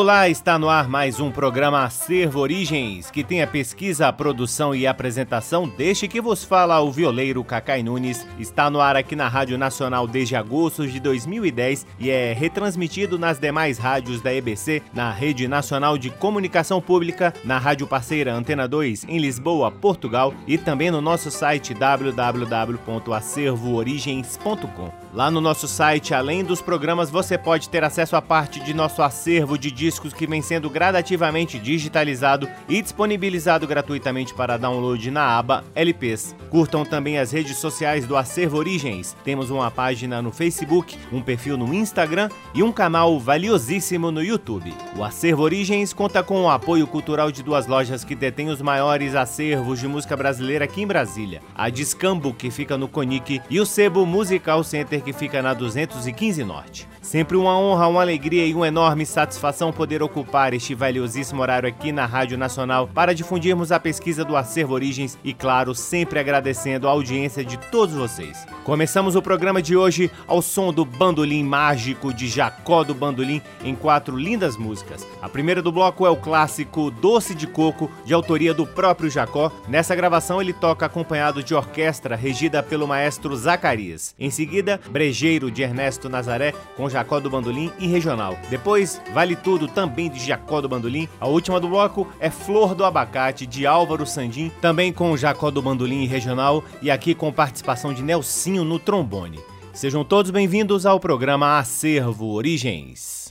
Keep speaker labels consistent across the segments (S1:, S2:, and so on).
S1: Olá, está no ar mais um programa Acervo Origens, que tem a pesquisa, a produção e a apresentação deste que vos fala o violeiro Cacai Nunes. Está no ar aqui na Rádio Nacional desde agosto de 2010 e é retransmitido nas demais rádios da EBC, na Rede Nacional de Comunicação Pública, na rádio parceira Antena 2 em Lisboa, Portugal e também no nosso site www.acervoorigens.com. Lá no nosso site, além dos programas, você pode ter acesso a parte de nosso acervo de discos que vem sendo gradativamente digitalizado e disponibilizado gratuitamente para download na aba LPs. Curtam também as redes sociais do Acervo Origens. Temos uma página no Facebook, um perfil no Instagram e um canal valiosíssimo no YouTube. O Acervo Origens conta com o apoio cultural de duas lojas que detêm os maiores acervos de música brasileira aqui em Brasília: a Discambo, que fica no Conic, e o Sebo Musical Center que fica na 215 Norte. Sempre uma honra, uma alegria e uma enorme satisfação poder ocupar este valiosíssimo horário aqui na Rádio Nacional para difundirmos a pesquisa do Acervo Origens e, claro, sempre agradecendo a audiência de todos vocês. Começamos o programa de hoje ao som do bandolim mágico de Jacó do Bandolim em quatro lindas músicas. A primeira do bloco é o clássico Doce de Coco, de autoria do próprio Jacó. Nessa gravação ele toca acompanhado de orquestra regida pelo maestro Zacarias. Em seguida, Brejeiro de Ernesto Nazaré com Jacó do Bandolim e Regional. Depois, Vale Tudo também de Jacó do Bandolim. A última do bloco é Flor do Abacate de Álvaro Sandim, também com Jacó do Bandolim e Regional e aqui com participação de Nelsinho no trombone. Sejam todos bem-vindos ao programa Acervo Origens.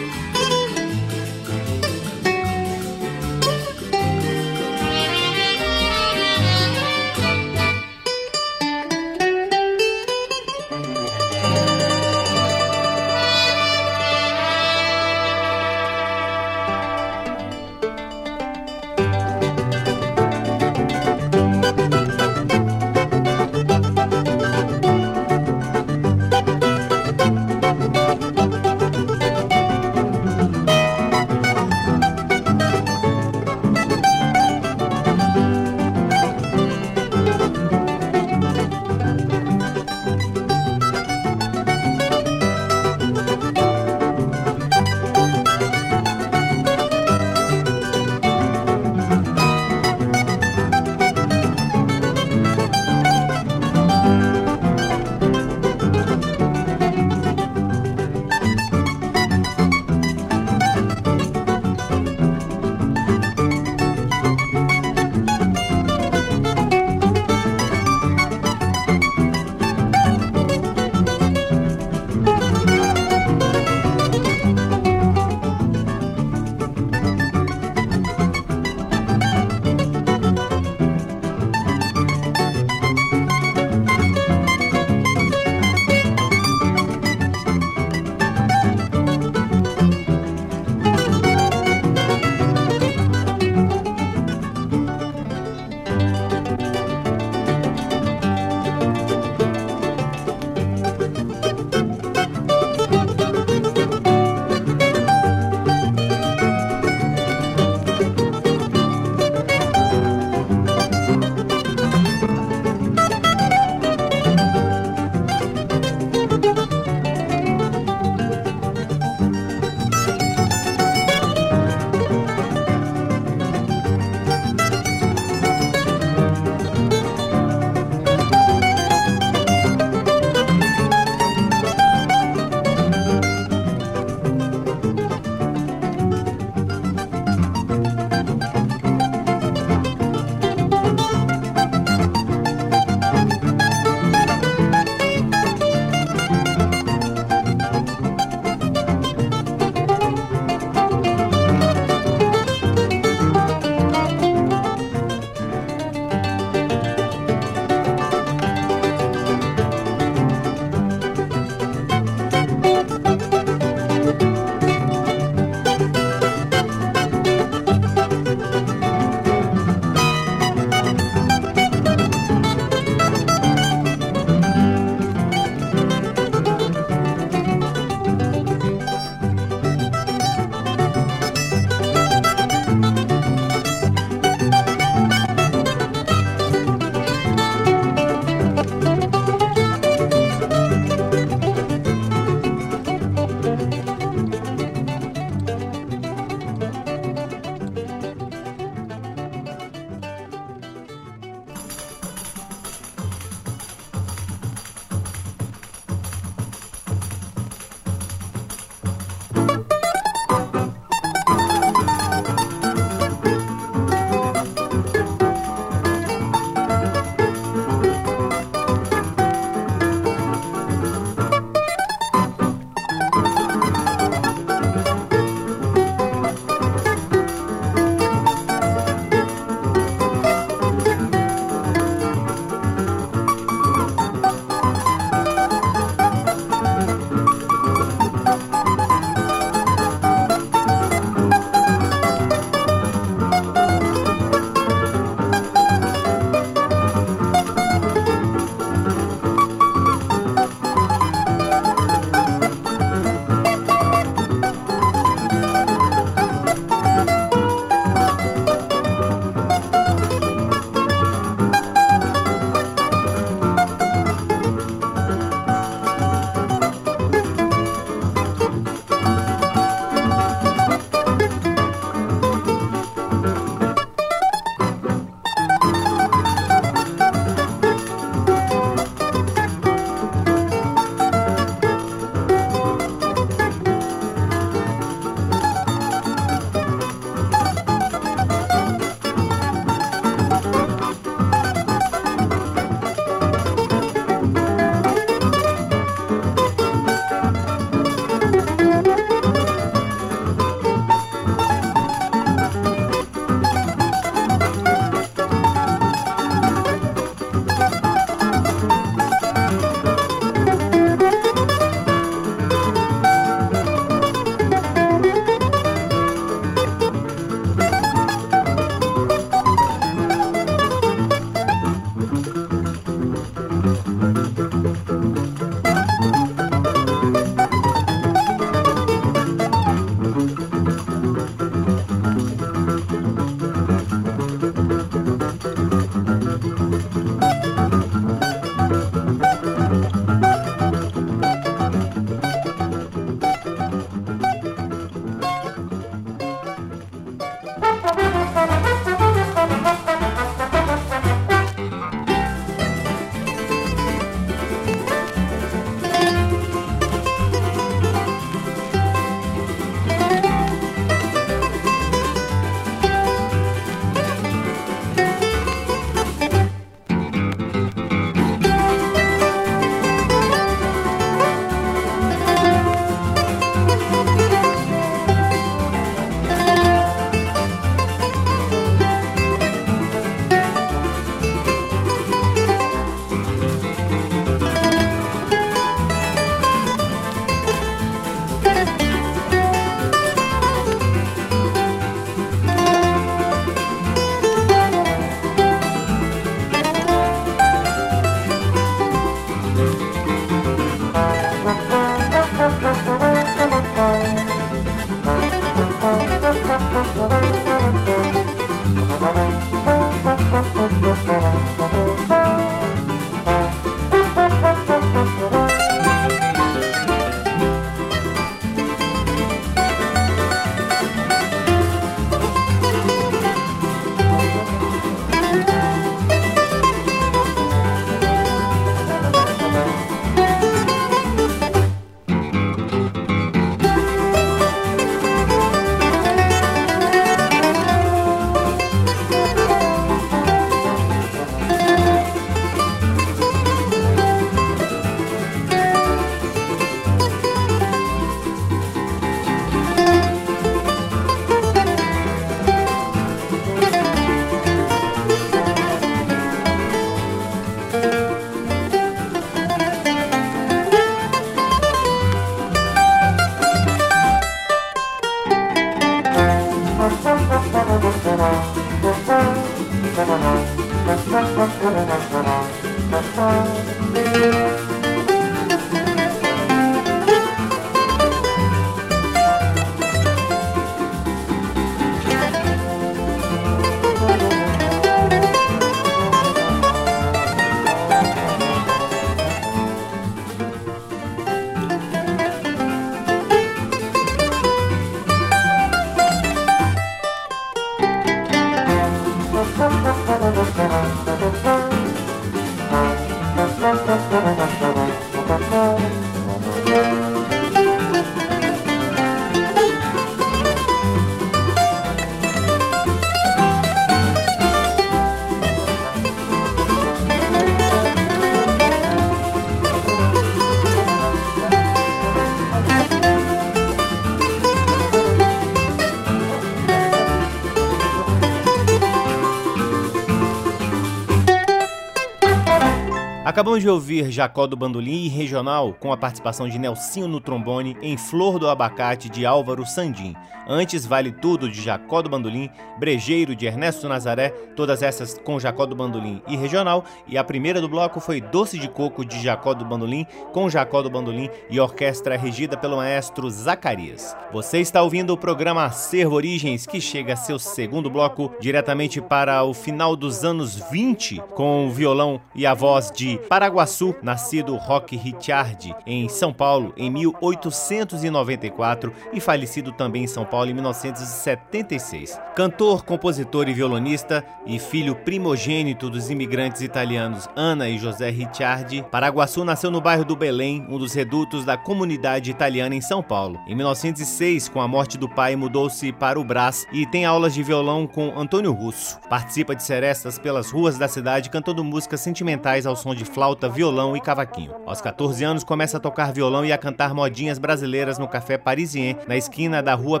S1: Acabamos de ouvir Jacó do Bandolim e Regional, com a participação de Nelsinho no trombone, em Flor do Abacate de Álvaro Sandim. Antes, Vale Tudo de Jacó do Bandolim, Brejeiro de Ernesto Nazaré, todas essas com Jacó do Bandolim e Regional. E a primeira do bloco foi Doce de Coco de Jacó do Bandolim, com Jacó do Bandolim e orquestra regida pelo maestro Zacarias. Você está ouvindo o programa Acervo Origens, que chega a seu segundo bloco diretamente para o final dos anos 20, com o violão e a voz de Paraguaçu, nascido Roque Richard em São Paulo em 1894 e falecido também em São Paulo em 1976. Cantor, compositor e violonista e filho primogênito dos imigrantes italianos Ana e José Richard, Paraguaçu nasceu no bairro do Belém, um dos redutos da comunidade italiana em São Paulo. Em 1906, com a morte do pai, mudou-se para o Brás e tem aulas de violão com Antônio Russo. Participa de serestas pelas ruas da cidade cantando músicas sentimentais ao som de flauta, violão e cavaquinho. Aos 14 anos começa a tocar violão e a cantar modinhas brasileiras no Café Parisien, na esquina da Rua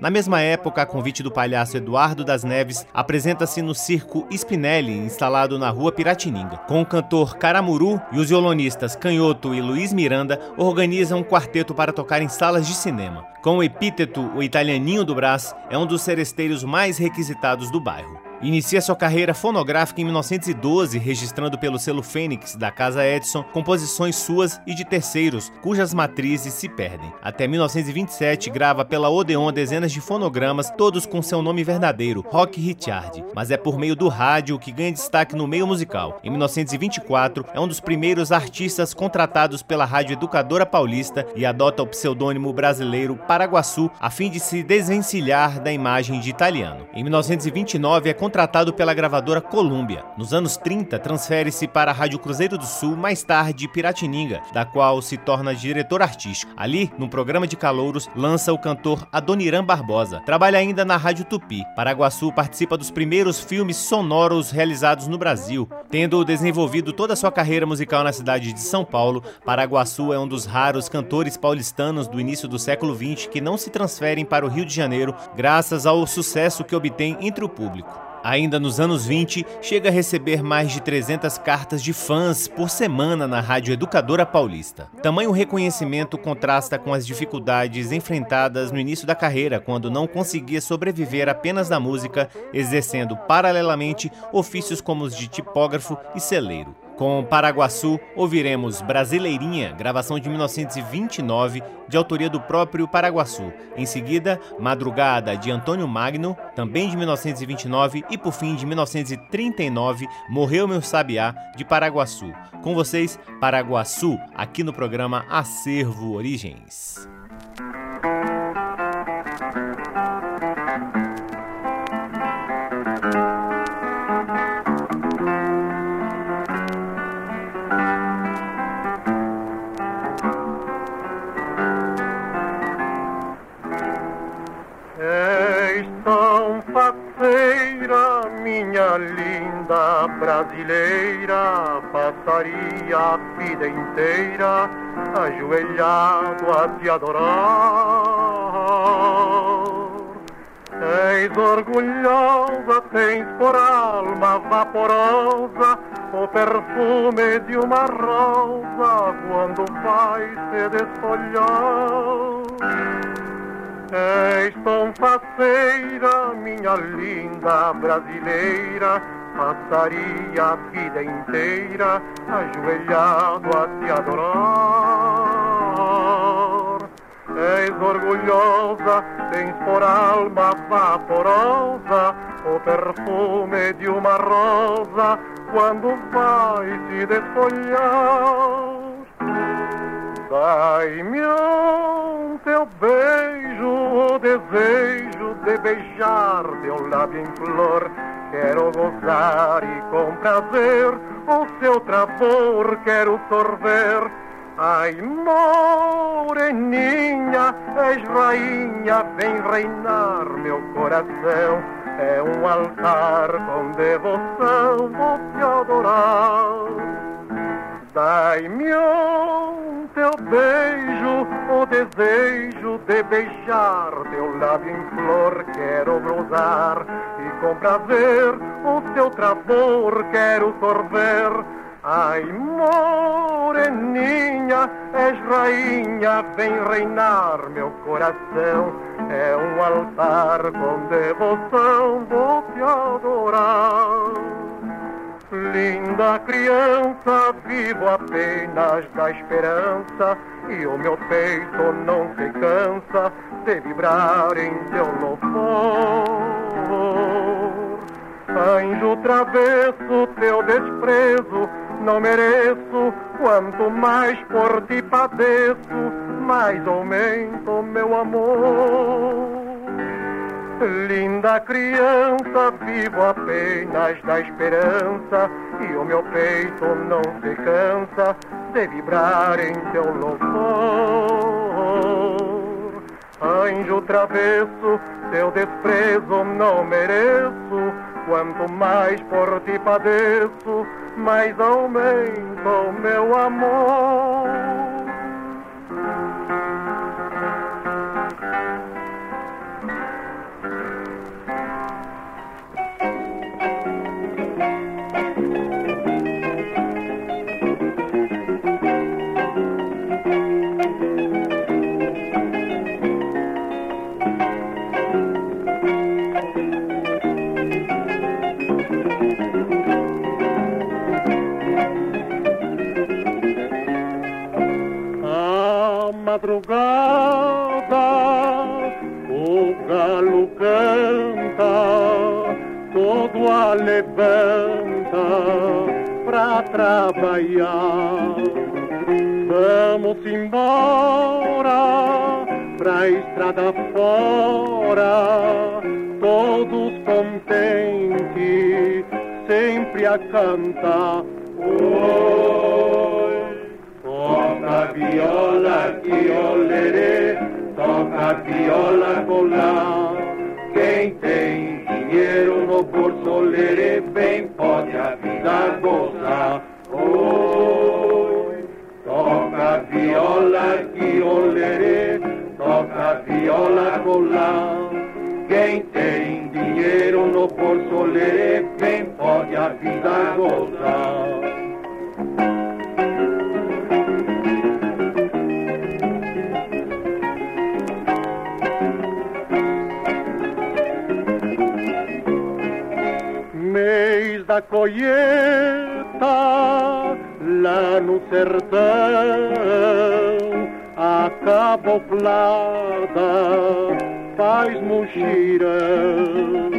S1: Na mesma época, a convite do palhaço Eduardo das Neves, apresenta-se no Circo Spinelli, instalado na Rua Piratininga. Com o cantor Caramuru e os violonistas Canhoto e Luiz Miranda, organizam um quarteto para tocar em salas de cinema. Com o epíteto O Italianinho do Brás, é um dos seresteiros mais requisitados do bairro. Inicia sua carreira fonográfica em 1912, registrando pelo selo Fênix da Casa Edison composições suas e de terceiros, cujas matrizes se perdem. Até 1927, grava pela Odeon dezenas de fonogramas, todos com seu nome verdadeiro, Rock Richard, mas é por meio do rádio que ganha destaque no meio musical. Em 1924, é um dos primeiros artistas contratados pela Rádio Educadora Paulista e adota o pseudônimo brasileiro Paraguaçu a fim de se desvencilhar da imagem de italiano. Em 1929, é contratado pela gravadora Columbia. Nos anos 30, transfere-se para a Rádio Cruzeiro do Sul, mais tarde Piratininga, da qual se torna diretor artístico. Ali, no programa de calouros, lança o cantor Adoniran Barbosa. Trabalha ainda na Rádio Tupi. Paraguaçu participa dos primeiros filmes sonoros realizados no Brasil. Tendo desenvolvido toda a sua carreira musical na cidade de São Paulo, Paraguaçu é um dos raros cantores paulistanos do início do século XX que não se transferem para o Rio de Janeiro graças ao sucesso que obtém entre o público. Ainda nos anos 20, chega a receber mais de 300 cartas de fãs por semana na Rádio Educadora Paulista. Tamanho reconhecimento contrasta com as dificuldades enfrentadas no início da carreira, quando não conseguia sobreviver apenas da música, exercendo paralelamente ofícios como os de tipógrafo e celeiro. Com Paraguaçu, ouviremos Brasileirinha, gravação de 1929, de autoria do próprio Paraguaçu. Em seguida, Madrugada, de Antônio Magno, também de 1929, e por fim, de 1939, Morreu Meu Sabiá, de Paraguaçu. Com vocês, Paraguaçu, aqui no programa Acervo Origens.
S2: Brasileira passaria a vida inteira ajoelhado a te adorar. És orgulhosa, tens por alma vaporosa o perfume de uma rosa quando vai se desfolhar. És tão faceira, minha linda brasileira, passaria a vida inteira ajoelhado a te adorar. És orgulhosa, tens por alma vaporosa o perfume de uma rosa quando vai se desfolhar. Dai-me um teu beijo, o desejo de beijar teu lábio em flor. Quero gozar e com prazer o seu travor quero sorver. Ai, moreninha, és rainha, vem reinar meu coração. É um altar com devoção, vou te adorar. Dai-me um teu beijo, o desejo de beijar teu lábio em flor. Quero brusar e com prazer o seu travor quero sorver. Ai, moreninha, és rainha, vem reinar meu coração. É um altar com devoção, vou te adorar. Linda criança, vivo apenas da esperança e o meu peito não se cansa de vibrar em teu louvor. Anjo travesso, teu desprezo não mereço, quanto mais por ti padeço, mais aumento meu amor. Linda criança, vivo apenas da esperança e o meu peito não se cansa de vibrar em teu louvor. Anjo travesso, teu desprezo não mereço, quanto mais por ti padeço, mais aumenta o meu amor. Levanta pra trabalhar. Vamos embora pra estrada fora, todos contentes, sempre a cantar. Oi, toca viola que olerê, toca viola colar. Quem tem dinheiro no bolso lerê, bem pode a vida gozar. Oi, toca viola que olerê, toca viola colar. Quem tem dinheiro no bolso lerê, bem pode a vida gozar. Colheita lá no sertão a caboplada faz muxirão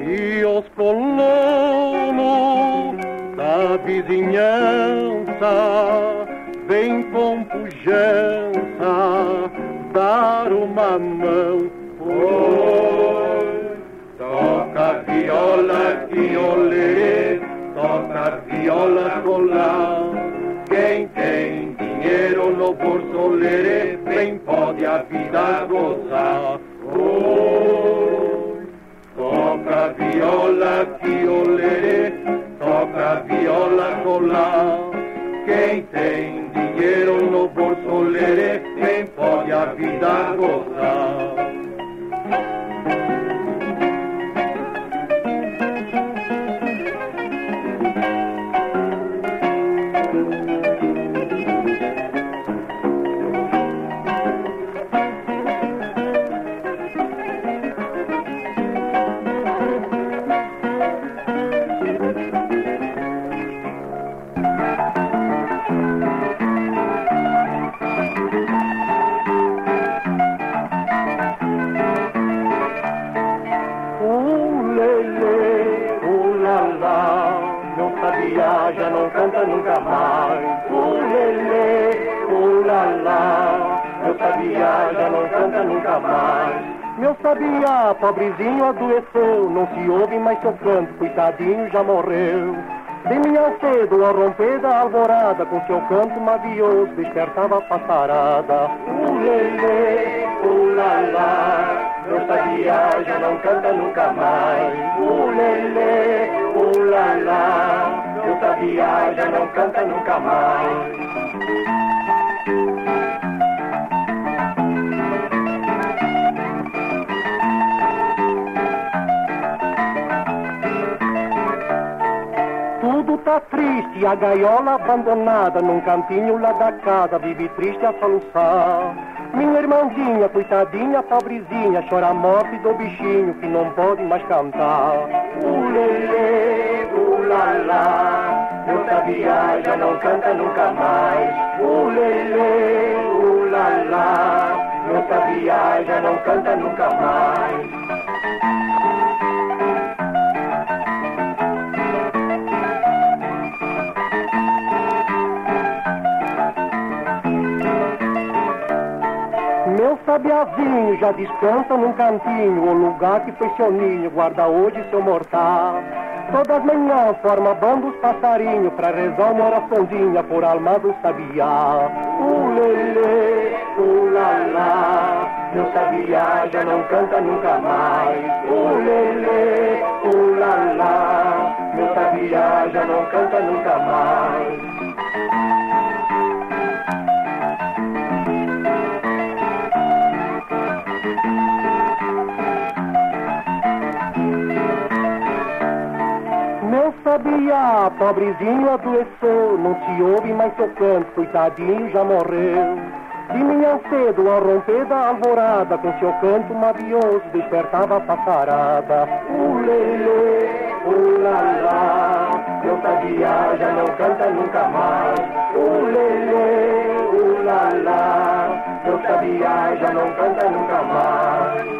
S2: e os colonos da vizinhança vem com pujança dar uma mão. Oi, toca viola olê, toca viola colar. Quem tem dinheiro no bolso lerê, bem pode a vida gozar. Oi, toca viola que olê, toca viola colar. Quem tem dinheiro no bolso lerê, bem pode a vida gozar. Meu sabia, pobrezinho adoeceu, não se ouve mais seu canto, coitadinho já morreu. De minha cedo, ao romper da alvorada, com seu canto mavioso, despertava a passarada. Ulele, ulala, meu sabia já não canta nunca mais. Ulele, ulala, meu sabia já não canta nunca mais. Triste, a gaiola abandonada num cantinho lá da casa, vive triste a soluçar. Minha irmãzinha, coitadinha, pobrezinha, chora a morte do bichinho que não pode mais cantar. Ulele, ulala, meu sabia já não canta nunca mais. Ulele, ulala, meu sabia já não canta nunca mais. Sabiazinho já descansa num cantinho, o lugar que foi seu ninho, guarda hoje seu mortal. Todas as manhãs forma bandos passarinho pra rezar uma oraçãozinha por alma do sabiá. Ulele, ulala, meu sabiá já não canta nunca mais. Ulele, ulala, meu sabiá já não canta nunca mais. Sabia, pobrezinho adoeceu, não se ouve mais seu canto, coitadinho já morreu. De manhã cedo, ao romper da alvorada, com seu canto mavioso, despertava a passarada. Ulele, ulala, meu sabia já não canta nunca mais. Ulele, ulala, meu sabia já não canta nunca mais.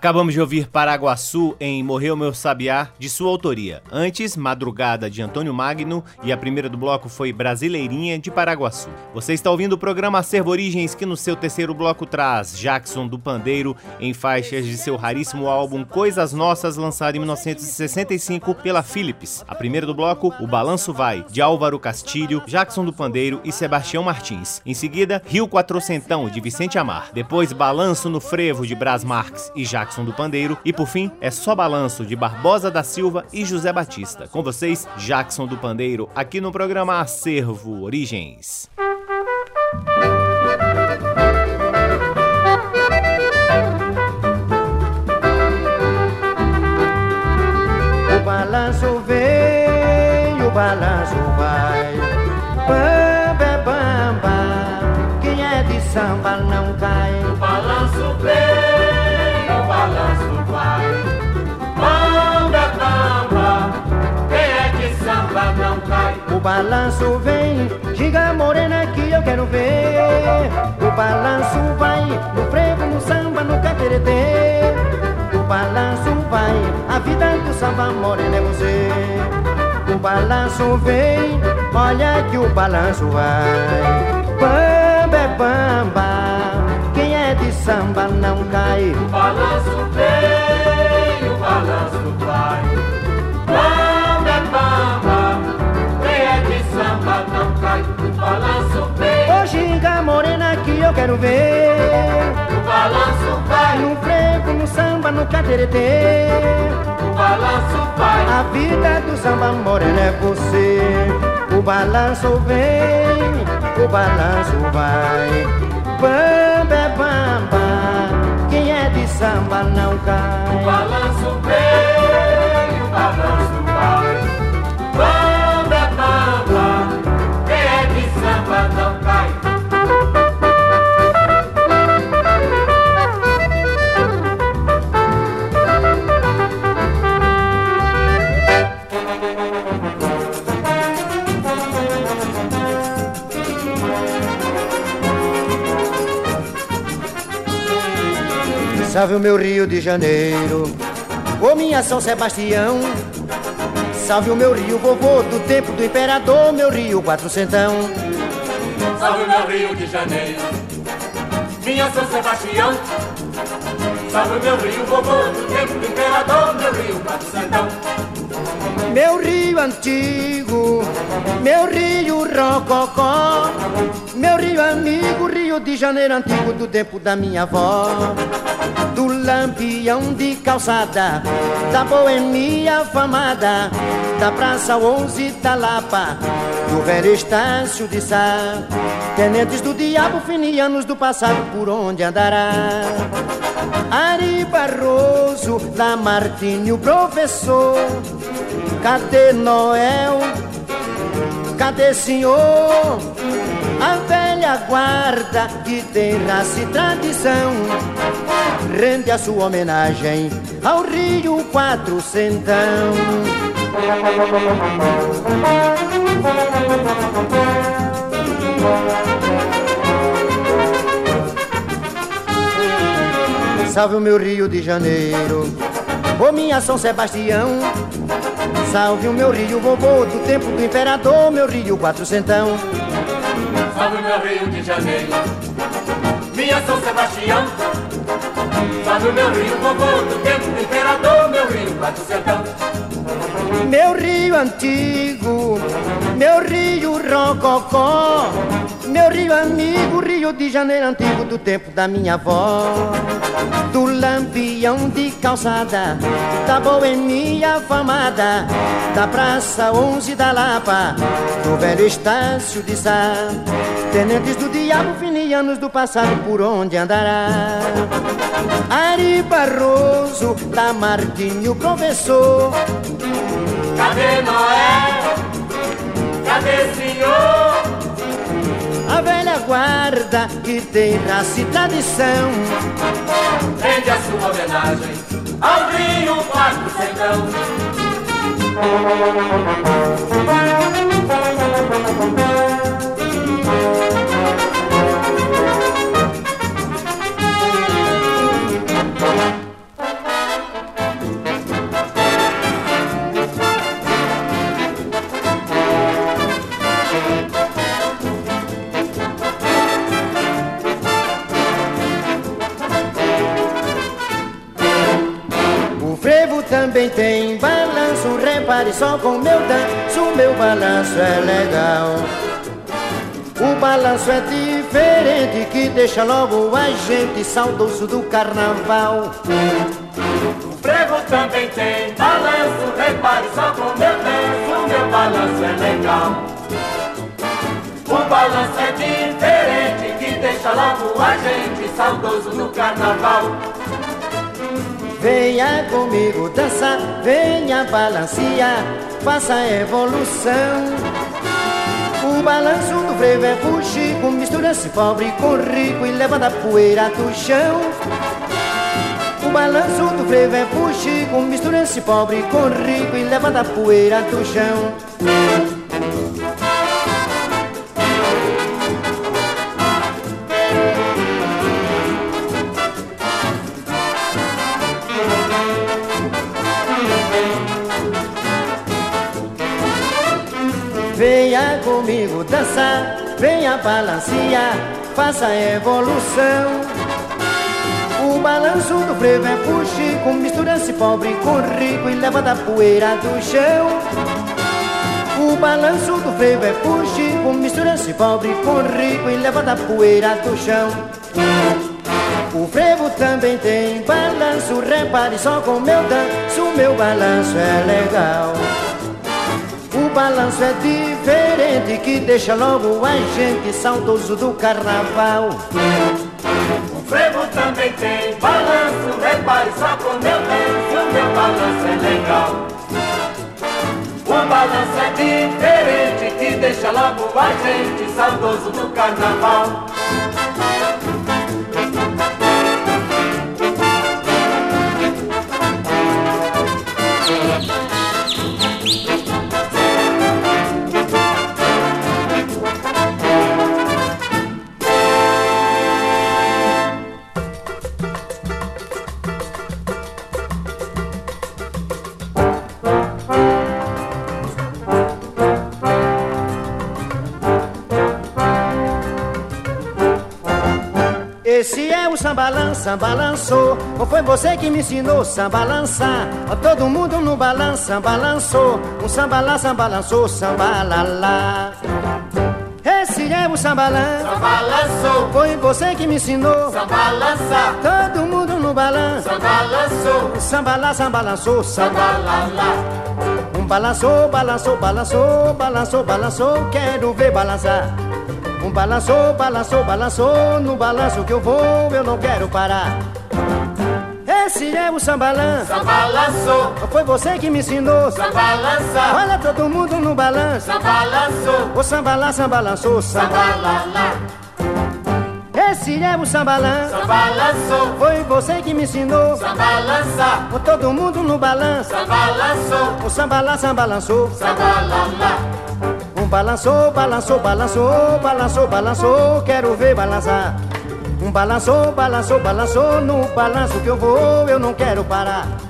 S1: Acabamos de ouvir Paraguaçu em Morreu Meu Sabiá, de sua autoria. Antes, Madrugada, de Antônio Magno, e a primeira do bloco foi Brasileirinha, de Paraguaçu. Você está ouvindo o programa Acervo Origens, que no seu terceiro bloco traz Jackson do Pandeiro, em faixas de seu raríssimo álbum Coisas Nossas, lançado em 1965 pela Philips. A primeira do bloco, O Balanço Vai, de Álvaro Castilho, Jackson do Pandeiro e Sebastião Martins. Em seguida, Rio Quatrocentão, de Vicente Amar. Depois, Balanço no Frevo, de Brás Marques e Jackson Jackson do Pandeiro. E por fim, é Só Balanço de Barbosa da Silva e José Batista. Com vocês, Jackson do Pandeiro, aqui no programa Acervo Origens.
S3: O balanço vem, o balanço vai. Bamba, bamba, quem é de samba
S4: O balanço vem,
S3: diga morena que eu quero ver. O balanço vai, no frevo, no samba, no caqueretê. O balanço vai, a vida do samba morena é você. O balanço vem, olha que o balanço vai. Bamba é bamba, quem é de samba não cai.
S4: O balanço vem,
S3: eu quero ver.
S4: O balanço vai.
S3: No frevo, no samba, no cateretê.
S4: O balanço vai.
S3: A vida do samba morena é você. O balanço vem, o balanço vai. Bamba é bamba, quem é de samba não cai.
S4: O balanço vem,
S3: Salve o meu Rio de Janeiro, Ô minha São Sebastião, salve o meu rio vovô do tempo do imperador, meu rio quatrocentão.
S4: Salve o meu Rio de Janeiro, minha São Sebastião. Salve o meu rio vovô do tempo do imperador, meu rio quatrocentão.
S3: Meu rio antigo, meu rio rococó, meu rio amigo, Rio de Janeiro antigo do tempo da minha avó. Do lampião de calçada, da boemia famada, da Praça 11 da Lapa, do velho Estácio de Sá. Tenentes do diabo, finianos do passado, por onde andará? Ari Barroso, Lamartine, o professor. Cadê Noel? Cadê senhor? A velha guarda que tem raça e tradição rende a sua homenagem ao Rio Quatrocentão. Salve o meu Rio de Janeiro, ô minha São Sebastião. Salve o meu Rio vovô do tempo do imperador, meu Rio quatrocentão.
S4: Salve meu Rio de Janeiro, minha São Sebastião. Salve meu Rio vovô do tempo do imperador, meu Rio quatrocentão.
S3: Meu rio antigo, meu rio rococó, meu rio amigo, Rio de Janeiro antigo do tempo da minha avó. Do lampião de calçada, da boemia famada, da Praça 11 da Lapa, do velho Estácio de Sá. Tenentes do diabo, finianos do passado, por onde andará? Ari Barroso, Lamartine, o professor.
S4: Cadê Noé? Cadê senhor?
S3: A velha guarda que tem raça e tradição
S4: Rende a sua homenagem ao Rio Quatrocentão.
S3: O também tem balanço Repare só com meu danço Meu balanço é legal O balanço é diferente Que deixa logo a gente Saudoso do carnaval
S4: O frevo também tem balanço, repare só com meu danço, meu balanço é legal. O balanço é diferente, que deixa logo a gente saudoso do carnaval.
S3: Venha comigo dançar Venha balancear Faça a evolução. O balanço do frevo é fuxico Mistura-se pobre com rico E levanta a poeira do chão. O balanço do frevo é fuxico Mistura-se pobre com rico E levanta a poeira do chão comigo dançar, venha balancear, faça evolução. O balanço do frevo é fuxico, mistura-se pobre com rico e leva da poeira do chão. O balanço do frevo é fuxico, mistura-se pobre com rico e leva da poeira do chão. O frevo também tem balanço, repare só com meu danço, meu balanço é legal. O balanço é diferente que deixa logo a gente saudoso do carnaval.
S4: O frevo também tem balanço, repare só com meu danço, meu balanço é legal. O balanço é diferente que deixa logo a gente saudoso do carnaval.
S3: Esse o sambalan, sambalançou. Ou foi você que me ensinou sambalançar? Todo mundo no balança, balançou. Um sambalá, sambalançou, sambalala. Esse é o sambalã,
S4: sambalançou.
S3: Foi você que me ensinou
S4: sambalançar.
S3: Todo mundo no balanço,
S4: sambalançou.
S3: Sambalá, sambalançou, sambalala. Um balançou, balançou, balançou, balançou, balançou. Quero ver balançar. Um balançou, balançou, balançou, no balanço que eu vou, eu não quero parar. Esse é o sambalã,
S4: sambalançou.
S3: Foi você que me ensinou
S4: sambalançar.
S3: Olha todo mundo no balanço,
S4: sambalançou.
S3: O sambalá, sambalançou, sambalala. Esse é o sambalã,
S4: sambalançou.
S3: Foi você que me ensinou
S4: sambalançar.
S3: Todo mundo no balanço,
S4: sambalançou.
S3: O sambalá, sambalançou,
S4: sambalala
S3: balançou, balançou, balançou, balançou, balançou, quero ver balançar. Um balançou, balançou, balançou, no balanço que eu vou, eu não quero parar.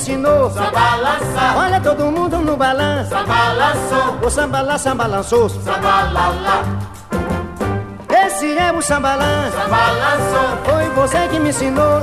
S3: Ensinou.
S4: Só balançar.
S3: Olha todo mundo no balanço.
S4: Só balançou.
S3: O samba lá, samba lançou. Esse é o sambalã.
S4: Sambalançou.
S3: Foi você que me ensinou.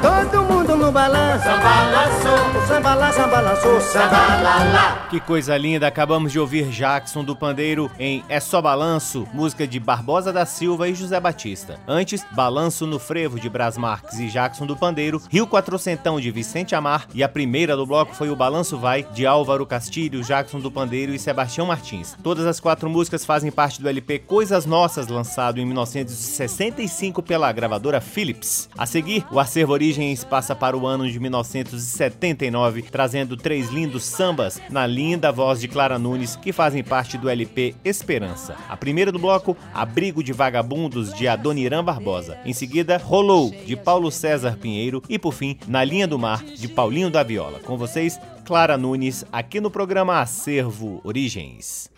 S3: Todo mundo no balanço.
S4: Sambalançou.
S3: O samba lá, samba lançou. Sambalala.
S1: Que coisa linda. Acabamos de ouvir Jackson do Pandeiro em É Só Balanço, música de Barbosa da Silva e José Batista. Antes, Balanço no Frevo de Brás Marques e Jackson do Pandeiro, Rio Quatrocentão de Vicente Amar e a primeira do bloco foi o Balanço Vai de Álvaro Castilho, Jackson do Pandeiro e Sebastião Martins. Todas as quatro músicas fazem parte do LP Coisas Nossas lançado em 1965 pela gravadora Philips. A seguir, o acervo Origens passa para o ano de 1979, trazendo três lindos sambas na linda voz de Clara Nunes, que fazem parte do LP Esperança. A primeira do bloco, Abrigo de Vagabundos, de Adoniran Barbosa. Em seguida, Rolou, de Paulo César Pinheiro. E por fim, Na Linha do Mar, de Paulinho da Viola. Com vocês, Clara Nunes, aqui no programa Acervo Origens.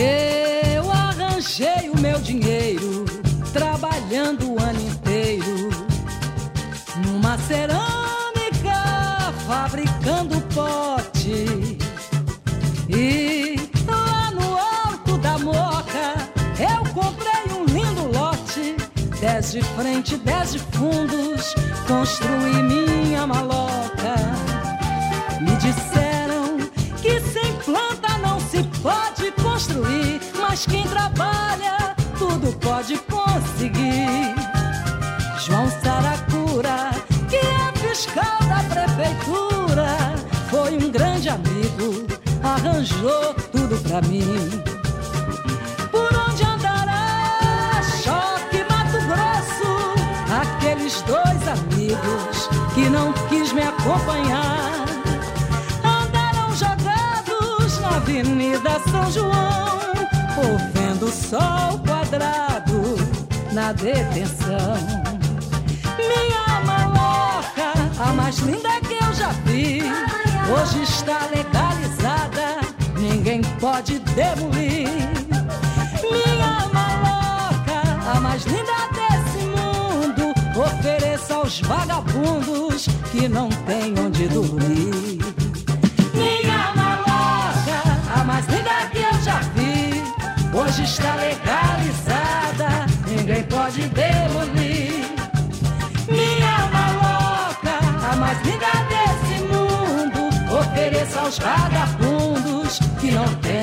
S5: Eu arranjei o meu dinheiro trabalhando o ano inteiro numa cerâmica fabricando pote. E lá no alto da moca eu comprei um lindo lote. Dez de frente, dez de fundos, construí minha maloca. Me disseram construir, mas quem trabalha tudo pode conseguir. João Saracura, que é fiscal da prefeitura, foi um grande amigo, arranjou tudo pra mim. Por onde andará Choque Mato Grosso, aqueles dois amigos que não quis me acompanhar Avenida São João, ou vendo sol quadrado na detenção. Minha maloca, a mais linda que eu já vi, hoje está legalizada, ninguém pode demolir. Minha maloca, a mais linda desse mundo, ofereça aos vagabundos que não têm onde dormir. Está legalizada, ninguém pode demolir. Minha maloca, a mais linda desse mundo, ofereça aos vagabundos que não têm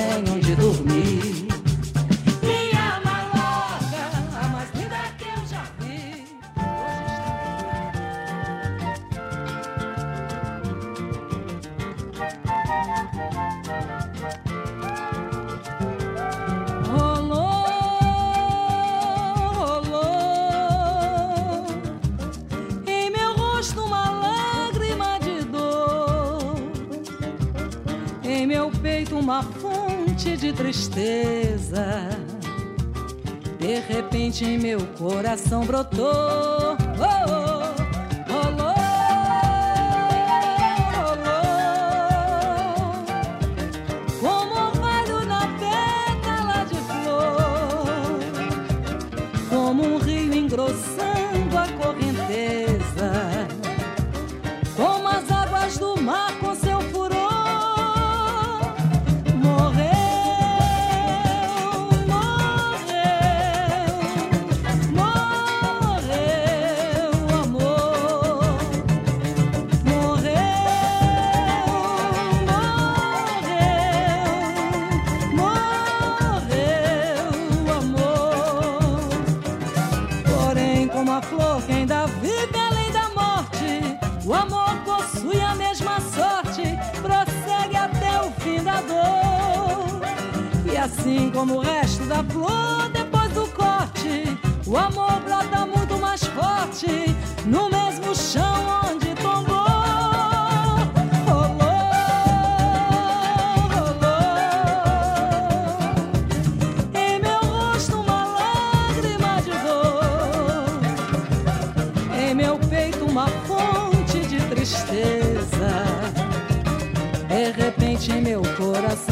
S5: de tristeza. De repente meu coração brotou. Assim como o resto da flor depois do corte. O amor brota muito mais forte no mesmo chão onde tombou. Tristeza. De repente em meu coração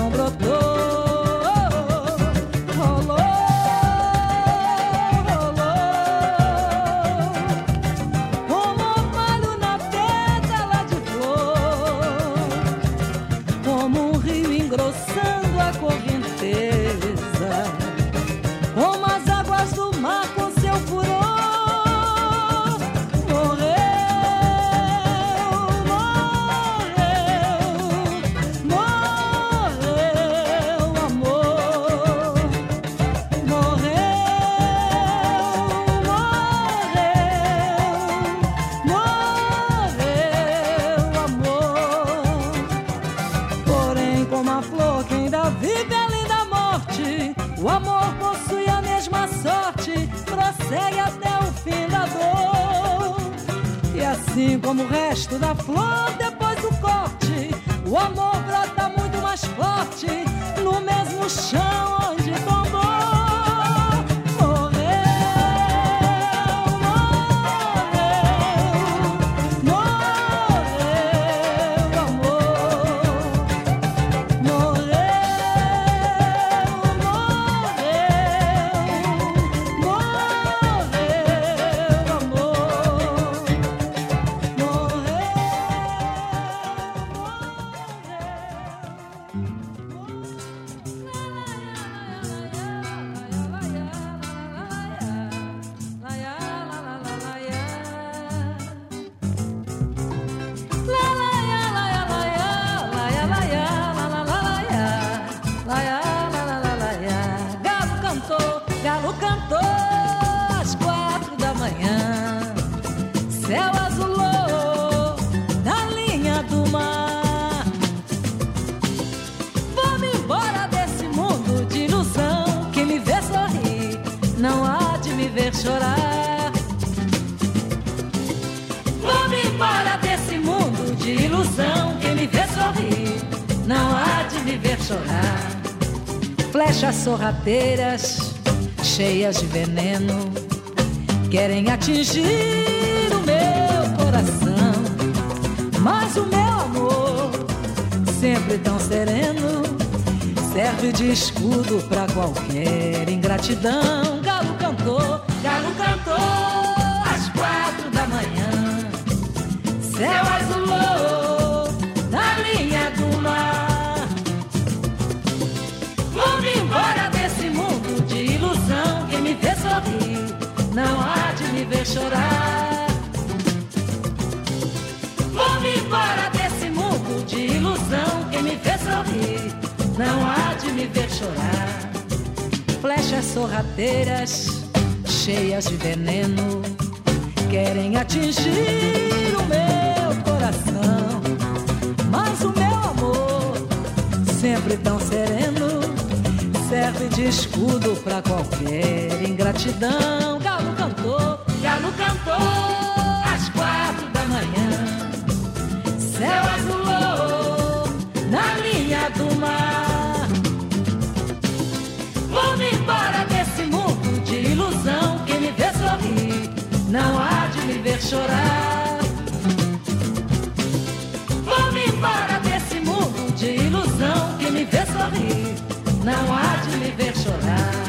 S5: cheias de veneno, querem atingir o meu coração. Mas o meu amor, sempre tão sereno, serve de escudo para qualquer ingratidão. Galo cantou, galo cantou às quatro da manhã, céu azulou de me embora desse mundo de ilusão. Quem me vê sorrir não há de me ver chorar. Flechas sorrateiras, cheias de veneno, querem atingir o meu coração. Mas o meu amor, sempre tão sereno serve de escudo pra qualquer ingratidão. Galo tocar no cantor às quatro da manhã. Céu azulou na linha do mar. Vou-me embora desse mundo de ilusão. Que me vê sorrir não há de me ver chorar. Vou-me embora desse mundo de ilusão. Que me vê sorrir não há de me ver chorar.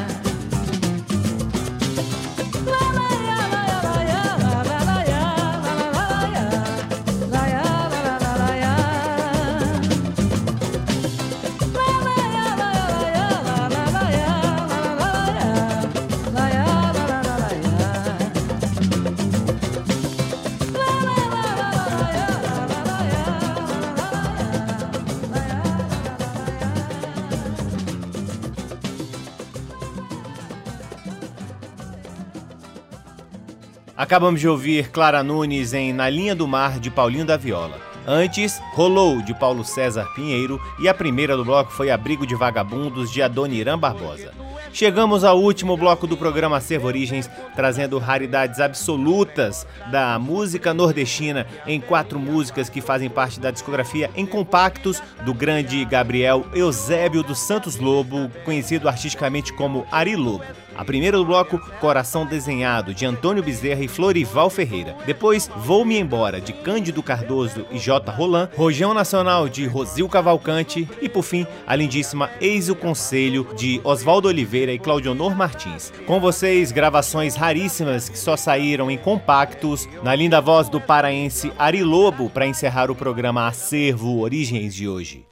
S1: Acabamos de ouvir Clara Nunes em Na Linha do Mar, de Paulinho da Viola. Antes, Rolou, de Paulo César Pinheiro, e a primeira do bloco foi Abrigo de Vagabundos, de Adoniran Barbosa. Chegamos ao último bloco do programa Acervo Origens, trazendo raridades absolutas da música nordestina em quatro músicas que fazem parte da discografia em compactos do grande Gabriel Eusébio dos Santos Lobo, conhecido artisticamente como Ari Lobo. A primeira do bloco, Coração Desenhado, de Antônio Bezerra e Florival Ferreira. Depois, Vou-me Embora, de Cândido Cardoso e J. Roland. Rojão Nacional, de Rosil Cavalcante. E, por fim, a lindíssima Eis o Conselho, de Oswaldo Oliveira e Claudionor Martins. Com vocês, gravações raríssimas que só saíram em compactos, na linda voz do paraense Ari Lobo, para encerrar o programa Acervo Origens de hoje.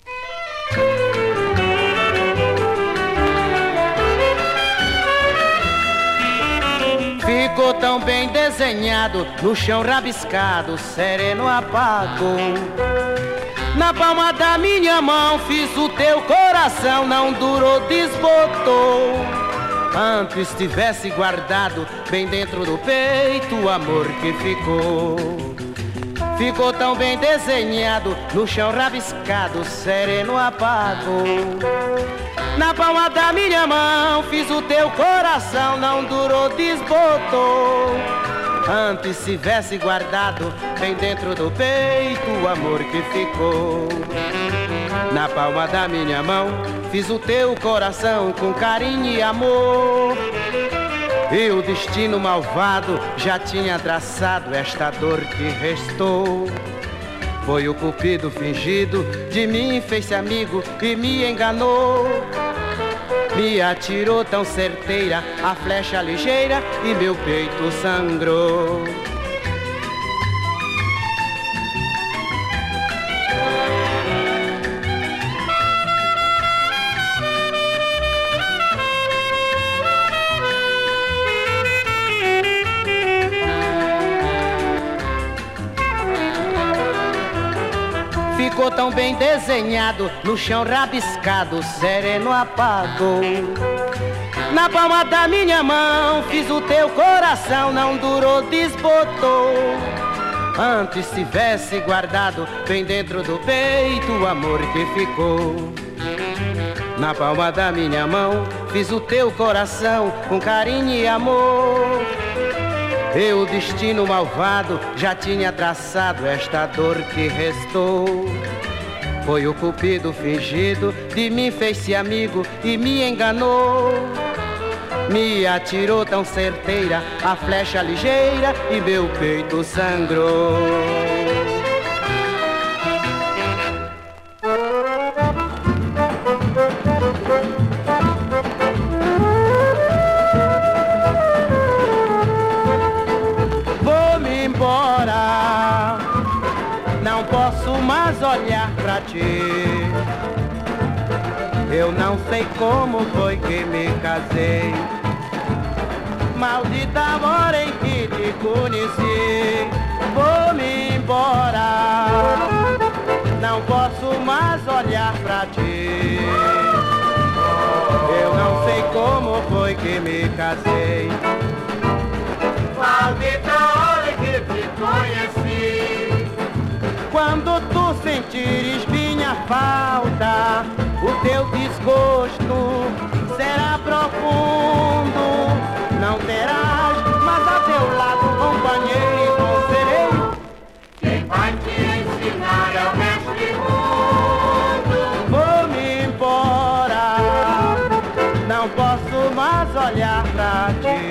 S6: Ficou tão bem desenhado, no chão rabiscado, sereno apagou. Na palma da minha mão fiz o teu coração, não durou, desbotou. Antes tivesse guardado bem dentro do peito o amor que ficou. Ficou tão bem desenhado, no chão rabiscado, sereno apagou. Na palma da minha mão fiz o teu coração, não durou, desbotou. Antes se tivesse guardado bem dentro do peito o amor que ficou. Na palma da minha mão fiz o teu coração com carinho e amor. E o destino malvado já tinha traçado esta dor que restou. Foi o cupido fingido, de mim fez-se amigo e me enganou. Me atirou tão certeira a flecha ligeira e meu peito sangrou. Desenhado, no chão rabiscado, sereno apagou. Na palma da minha mão fiz o teu coração, não durou, desbotou. Antes tivesse guardado bem dentro do peito o amor que ficou. Na palma da minha mão fiz o teu coração com carinho e amor. E o destino malvado já tinha traçado esta dor que restou. Foi o cupido fingido, de mim fez-se amigo e me enganou. Me atirou tão certeira a flecha ligeira e meu peito sangrou. Sei como foi que me casei. Maldita hora em que te conheci. Vou-me embora. Não posso mais olhar pra ti. Eu não sei como foi que me casei.
S4: Maldita hora em que te conheci.
S6: Quando tu sentires minha falta, o teu desgosto será profundo. Não terás mais a teu lado companheiro e conselheiro.
S4: Quem vai te ensinar é o mestre mundo.
S6: Vou-me embora, não posso mais olhar pra ti.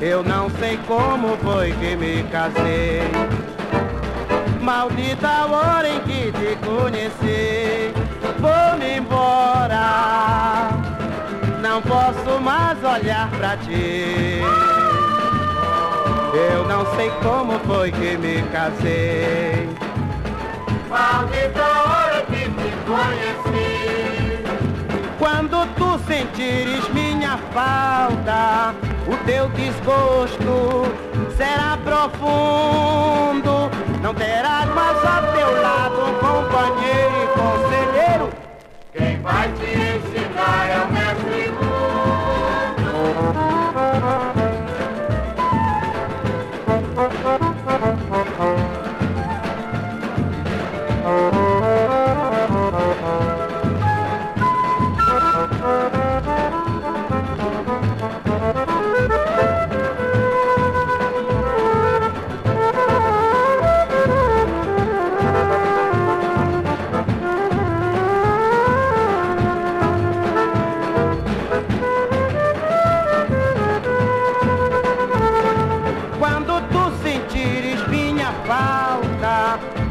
S6: Eu não sei como foi que me casei. Maldita hora em que te conheci vou-me embora. Não posso mais olhar pra ti. Eu não sei como foi que me casei.
S4: Maldita hora que te conheci.
S6: Quando tu sentires minha falta, o teu desgosto será profundo. Não terás mais ao teu lado um companheiro e conselheiro.
S4: Quem vai te ensinar é o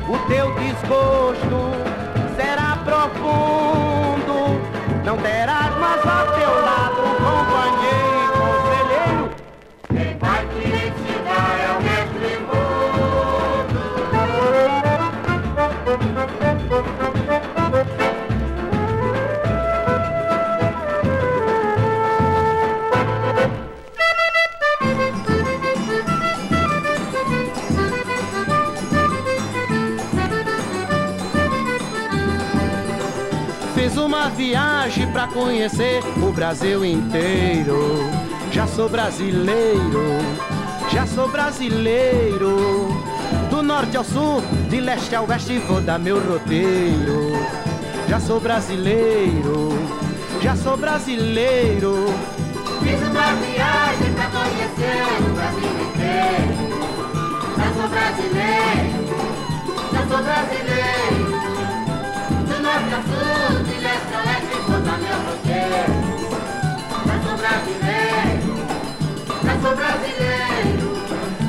S4: mestre
S6: viagem pra conhecer o Brasil inteiro. Já sou brasileiro, já sou brasileiro. Do norte ao sul, de leste ao oeste, vou dar meu roteiro. Já sou brasileiro, já sou brasileiro.
S4: Fiz uma viagem pra conhecer o Brasil inteiro. Já sou brasileiro, já sou brasileiro. Do norte ao sul, Já sou brasileiro, já sou brasileiro.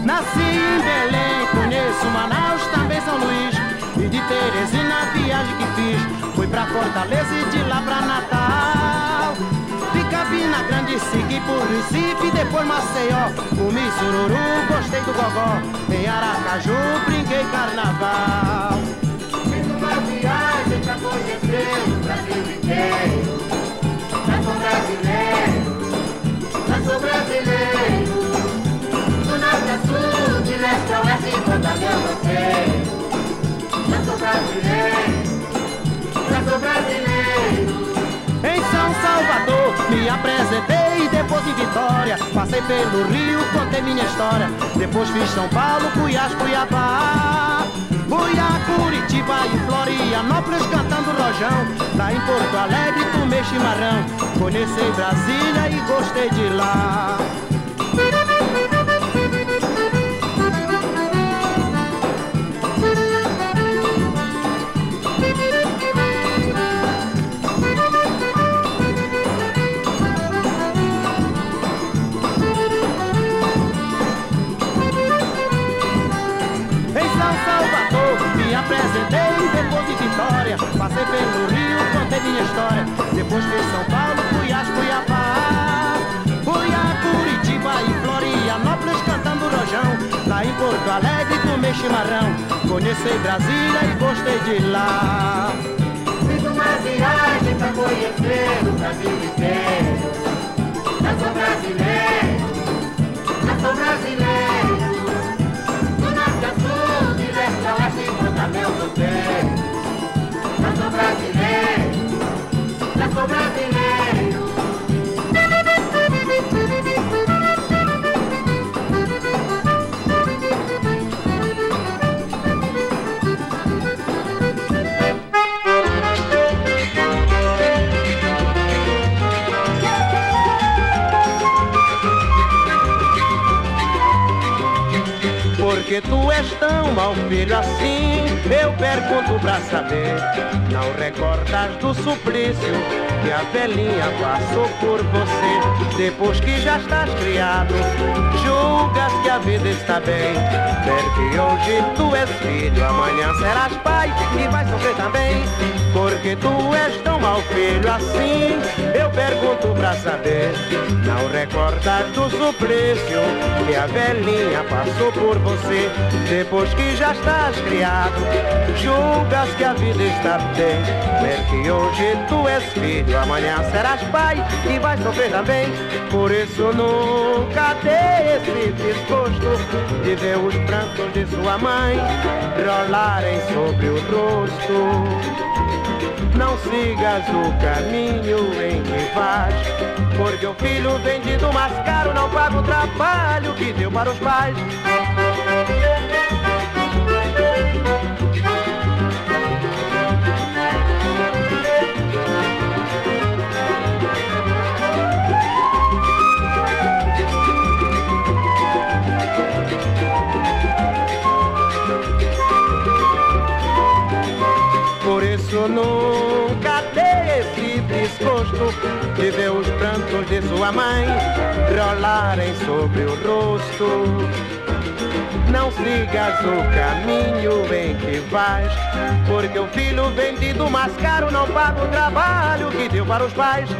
S6: Nasci em Belém, conheço Manaus, também São Luís. E de Teresina a viagem que fiz Fui pra Fortaleza e de lá pra Natal De Cabina Grande segui por Recife Depois Maceió Comi sururu, gostei do gogó Em Aracaju brinquei carnaval
S4: Fiz uma viagem pra conhecer o Brasil inteiro. Sou brasileiro, já sou brasileiro. Do norte a sul, de leste a oeste, dar meu roteiro. Já sou brasileiro, já sou brasileiro.
S6: Em São Salvador me apresentei Depois em Vitória Passei pelo Rio, contei minha história Depois fiz São Paulo, Cuiás, Cuiabá Fui a Curitiba e Florianópolis cantando rojão. Lá em Porto Alegre tomei chimarrão Conheci Brasília e gostei de lá Passei pelo Rio, contei minha história Depois fui São Paulo, Cuiás, Cuiabá Fui a Curitiba e Florianópolis cantando rojão Lá em Porto Alegre tomei chimarrão Conheci Brasília e gostei de lá
S4: Fiz uma viagem pra conhecer o Brasil inteiro. Já sou brasileiro, já sou brasileiro. Do norte a sul, de leste a oeste, meu roteiro. Brasileiro, já sou brasileiro.
S6: Porque tu és tão mal filho assim Eu pergunto pra saber Não recordas do suplício que a velhinha passou por você. Depois que já estás criado, julgas que a vida está bem. Ver que hoje tu és filho, amanhã serás pai e vais sofrer também. Porque tu és tão mal filho assim, eu pergunto pra saber. Não recordas do suplício que a velhinha passou por você. Depois que já estás criado, julgas que a vida está bem. Ver que hoje tu és filho, amanhã serás pai e vais sofrer também. Por isso nunca dê esse desgosto de ver os prantos de sua mãe rolarem sobre o rosto. Não sigas o caminho em que vais, porque o filho vendido mais caro não paga o trabalho que deu para os pais. isso de ver os prantos de sua mãe rolarem sobre o rosto. Não sigas o caminho em que vais, porque o filho vendido mais caro não paga o trabalho que deu para os pais.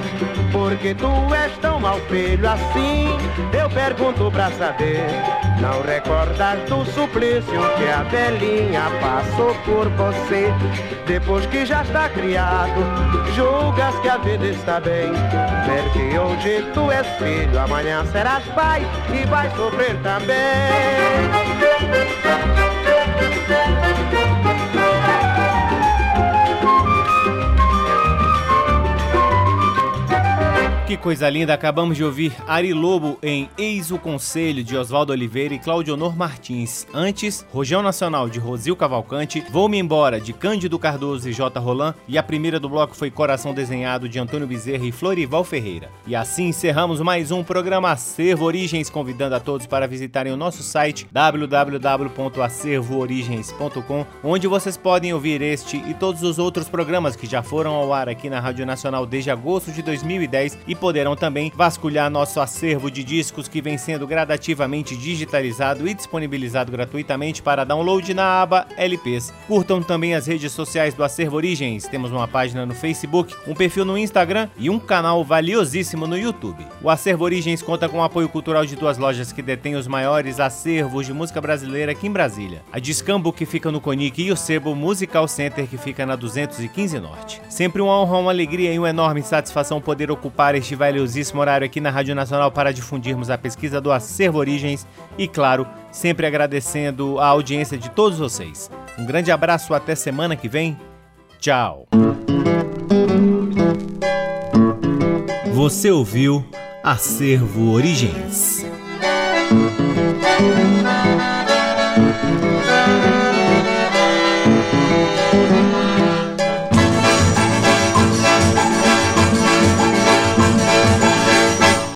S6: Porque tu és tão mal filho assim, eu pergunto pra saber. Não recordas do suplício que a velhinha passou por você? Depois que já está criado, julgas que a vida está bem. Ver que hoje tu és filho, amanhã serás pai e vais sofrer também.
S1: Que coisa linda, acabamos de ouvir Ari Lobo em Eis o Conselho de Oswaldo Oliveira e Claudionor Martins. Antes, Rojão Nacional de Rosil Cavalcante, Vou-me Embora de Cândido Cardoso e J. Roland e a primeira do bloco foi Coração Desenhado de Antônio Bezerra e Florival Ferreira. E assim encerramos mais um programa Acervo Origens, convidando a todos para visitarem o nosso site www.acervoorigens.com, onde vocês podem ouvir este e todos os outros programas que já foram ao ar aqui na Rádio Nacional desde agosto de 2010 e poderão também vasculhar nosso acervo de discos que vem sendo gradativamente digitalizado e disponibilizado gratuitamente para download na aba LPs. Curtam também as redes sociais do Acervo Origens. Temos uma página no Facebook, um perfil no Instagram e um canal valiosíssimo no YouTube. O Acervo Origens conta com o apoio cultural de duas lojas que detêm os maiores acervos de música brasileira aqui em Brasília. A Discambo, que fica no Conic, e o Sebo Musical Center, que fica na 215 Norte. Sempre uma honra, uma alegria e uma enorme satisfação poder ocupar este valiosíssimo horário aqui na Rádio Nacional para difundirmos a pesquisa do Acervo Origens e, claro, sempre agradecendo a audiência de todos vocês. Um grande abraço, até semana que vem. Tchau. Você ouviu Acervo Origens.